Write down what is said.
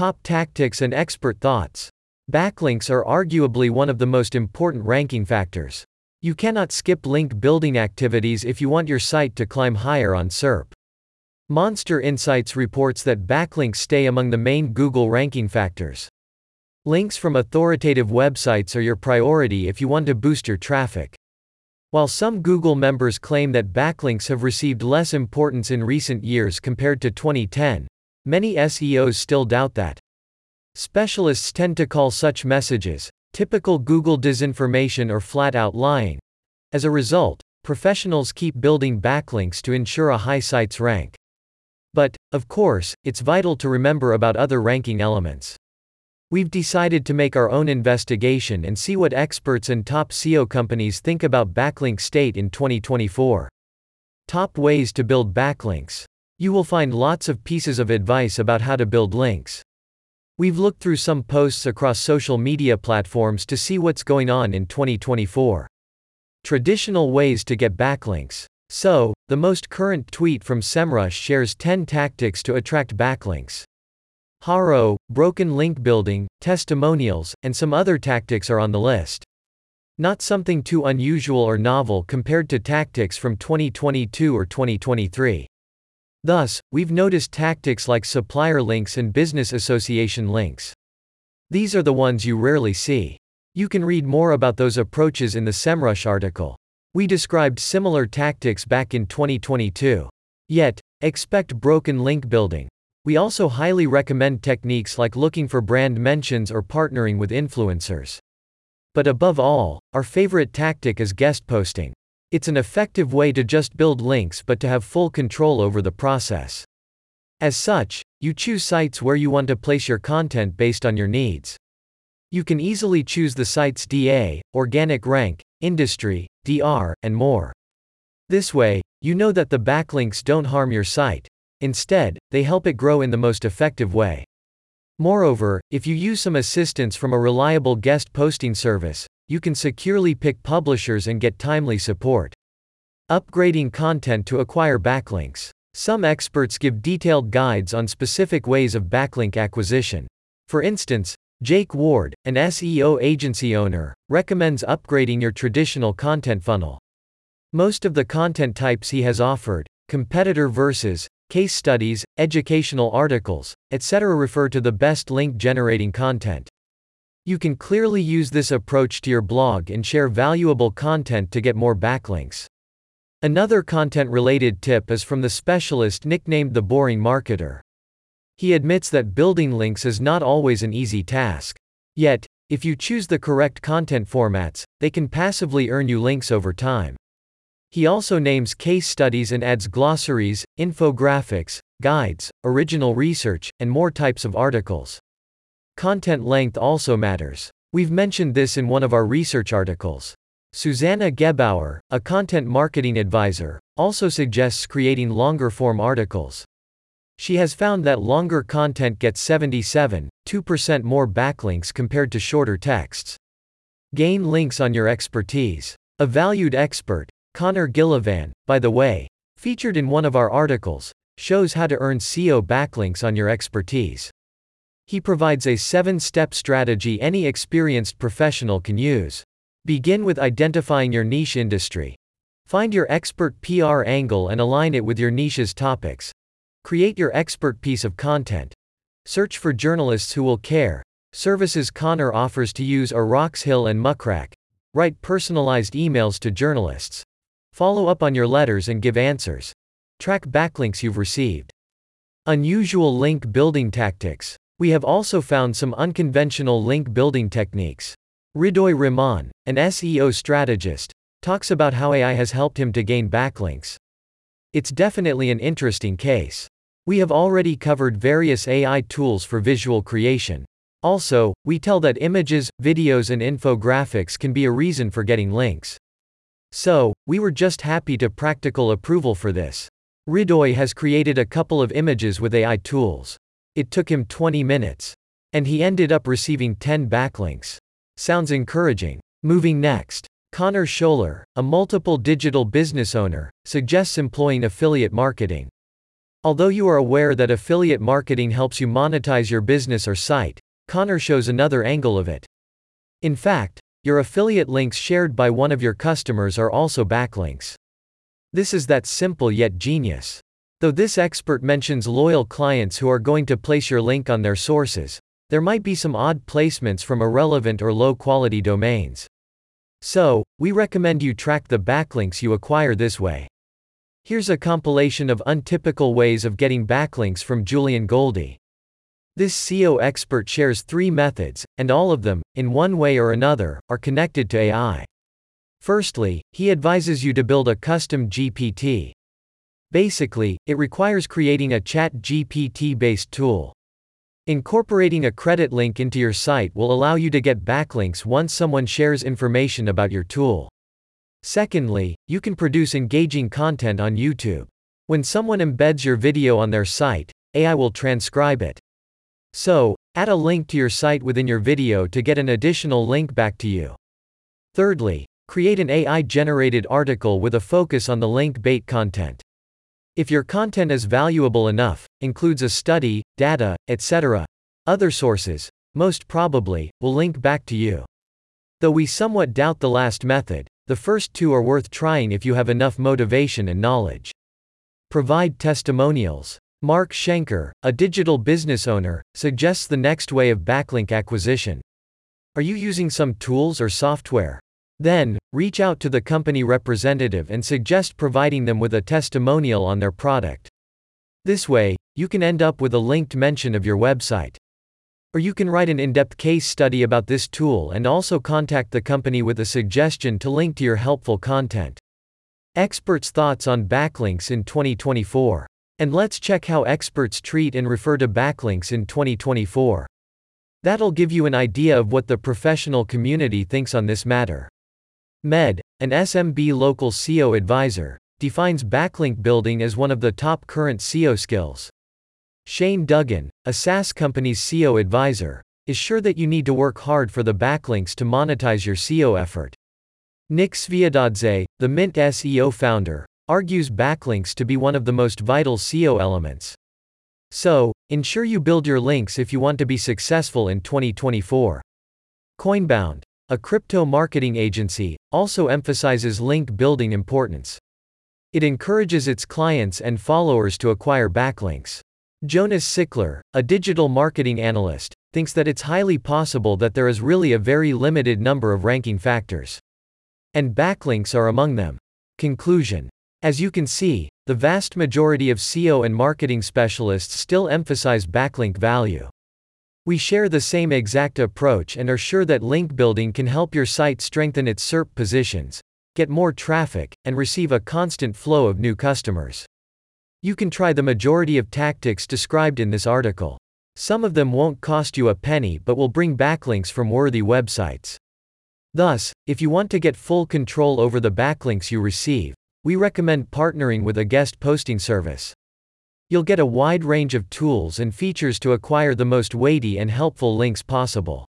Top tactics and expert thoughts. Backlinks are arguably one of the most important ranking factors. You cannot skip link building activities if you want your site to climb higher on SERP. Monster Insights reports that backlinks stay among the main Google ranking factors. Links from authoritative websites are your priority if you want to boost your traffic. While some Google members claim that backlinks have received less importance in recent years compared to 2010, many SEOs still doubt that. Specialists tend to call such messages typical Google disinformation or flat out lying. As a result, professionals keep building backlinks to ensure a high site's rank. But, of course, it's vital to remember about other ranking elements. We've decided to make our own investigation and see what experts and top SEO companies think about backlink state in 2024. Top ways to build backlinks. You will find lots of pieces of advice about how to build links. We've looked through some posts across social media platforms to see what's going on in 2024. Traditional ways to get backlinks. So, the most current tweet from SEMrush shares 10 tactics to attract backlinks. Haro, broken link building, testimonials, and some other tactics are on the list. Not something too unusual or novel compared to tactics from 2022 or 2023. Thus, we've noticed tactics like supplier links and business association links. These are the ones you rarely see. You can read more about those approaches in the SEMrush article. We described similar tactics back in 2022. Yet, expect broken link building. We also highly recommend techniques like looking for brand mentions or partnering with influencers. But above all, our favorite tactic is guest posting. It's an effective way to just build links but to have full control over the process. As such, you choose sites where you want to place your content based on your needs. You can easily choose the site's DA, organic rank, industry, DR, and more. This way, you know that the backlinks don't harm your site, Instead, they help it grow in the most effective way. Moreover, if you use some assistance from a reliable guest posting service, you can securely pick publishers and get timely support. Upgrading content to acquire backlinks. Some experts give detailed guides on specific ways of backlink acquisition. For instance, Jake Ward, an SEO agency owner, recommends upgrading your traditional content funnel. Most of the content types he has offered, competitor versus, case studies, educational articles, etc. refer to the best link generating content. You can clearly use this approach to your blog and share valuable content to get more backlinks. Another content related tip is from the specialist nicknamed the Boring Marketer. He admits that building links is not always an easy task. Yet, if you choose the correct content formats, they can passively earn you links over time. He also names case studies and adds glossaries, infographics, guides, original research, and more types of articles. Content length also matters. We've mentioned this in one of our research articles. Susanna Gebauer, a content marketing advisor, also suggests creating longer form articles. She has found that longer content gets 77.2% more backlinks compared to shorter texts. Gain links on your expertise. A valued expert, Connor Gillivan, by the way, featured in one of our articles, shows how to earn SEO backlinks on your expertise. He provides a seven step strategy any experienced professional can use. Begin with identifying your niche industry. Find your expert PR angle and align it with your niche's topics. Create your expert piece of content. Search for journalists who will care. Services Connor offers to use are Roxhill and Muck Rack. Write personalized emails to journalists. Follow up on your letters and give answers. Track backlinks you've received. Unusual link building tactics. We have also found some unconventional link building techniques. Ridoy Rehman, an SEO strategist, talks about how AI has helped him to gain backlinks. It's definitely an interesting case. We have already covered various AI tools for visual creation. Also, we tell that images, videos, and infographics can be a reason for getting links. So, we were just happy to practical approval for this. Ridoy has created a couple of images with AI tools. It took him 20 minutes. And he ended up receiving 10 backlinks. Sounds encouraging. Moving next. Connor Scholler, a multiple digital business owner, suggests employing affiliate marketing. Although you are aware that affiliate marketing helps you monetize your business or site, Connor shows another angle of it. In fact, your affiliate links shared by one of your customers are also backlinks. This is that simple yet genius. Though this expert mentions loyal clients who are going to place your link on their sources, there might be some odd placements from irrelevant or low quality domains. So, we recommend you track the backlinks you acquire this way. Here's a compilation of untypical ways of getting backlinks from Julian Goldie. This SEO expert shares three methods, and all of them, in one way or another, are connected to AI. Firstly, he advises you to build a custom GPT. Basically, it requires creating a ChatGPT based tool. Incorporating a credit link into your site will allow you to get backlinks once someone shares information about your tool. Secondly, you can produce engaging content on YouTube. When someone embeds your video on their site, AI will transcribe it. So, add a link to your site within your video to get an additional link back to you. Thirdly, create an AI generated article with a focus on the link bait content. If your content is valuable enough, includes a study, data, etc., other sources, most probably, will link back to you. Though we somewhat doubt the last method, the first two are worth trying if you have enough motivation and knowledge. Provide testimonials. Mark Schenker, a digital business owner, suggests the next way of backlink acquisition. Are you using some tools or software? Then, reach out to the company representative and suggest providing them with a testimonial on their product. This way, you can end up with a linked mention of your website. Or you can write an in-depth case study about this tool and also contact the company with a suggestion to link to your helpful content. Experts' thoughts on backlinks in 2024. And let's check how experts treat and refer to backlinks in 2024. That'll give you an idea of what the professional community thinks on this matter. Med, an SMB local SEO advisor, defines backlink building as one of the top current SEO skills. Shane Duggan, a SaaS company's SEO advisor, is sure that you need to work hard for the backlinks to monetize your SEO effort. Nick Sviadadze, the Mint SEO founder, argues backlinks to be one of the most vital SEO elements. So, ensure you build your links if you want to be successful in 2024. Coinbound, a crypto marketing agency, also emphasizes link building importance. It encourages its clients and followers to acquire backlinks. Jonas Sickler, a digital marketing analyst, thinks that it's highly possible that there is really a very limited number of ranking factors. And backlinks are among them. Conclusion. As you can see, the vast majority of SEO and marketing specialists still emphasize backlink value. We share the same exact approach and are sure that link building can help your site strengthen its SERP positions, get more traffic, and receive a constant flow of new customers. You can try the majority of tactics described in this article. Some of them won't cost you a penny but will bring backlinks from worthy websites. Thus, if you want to get full control over the backlinks you receive, we recommend partnering with a guest posting service. You'll get a wide range of tools and features to acquire the most weighty and helpful links possible.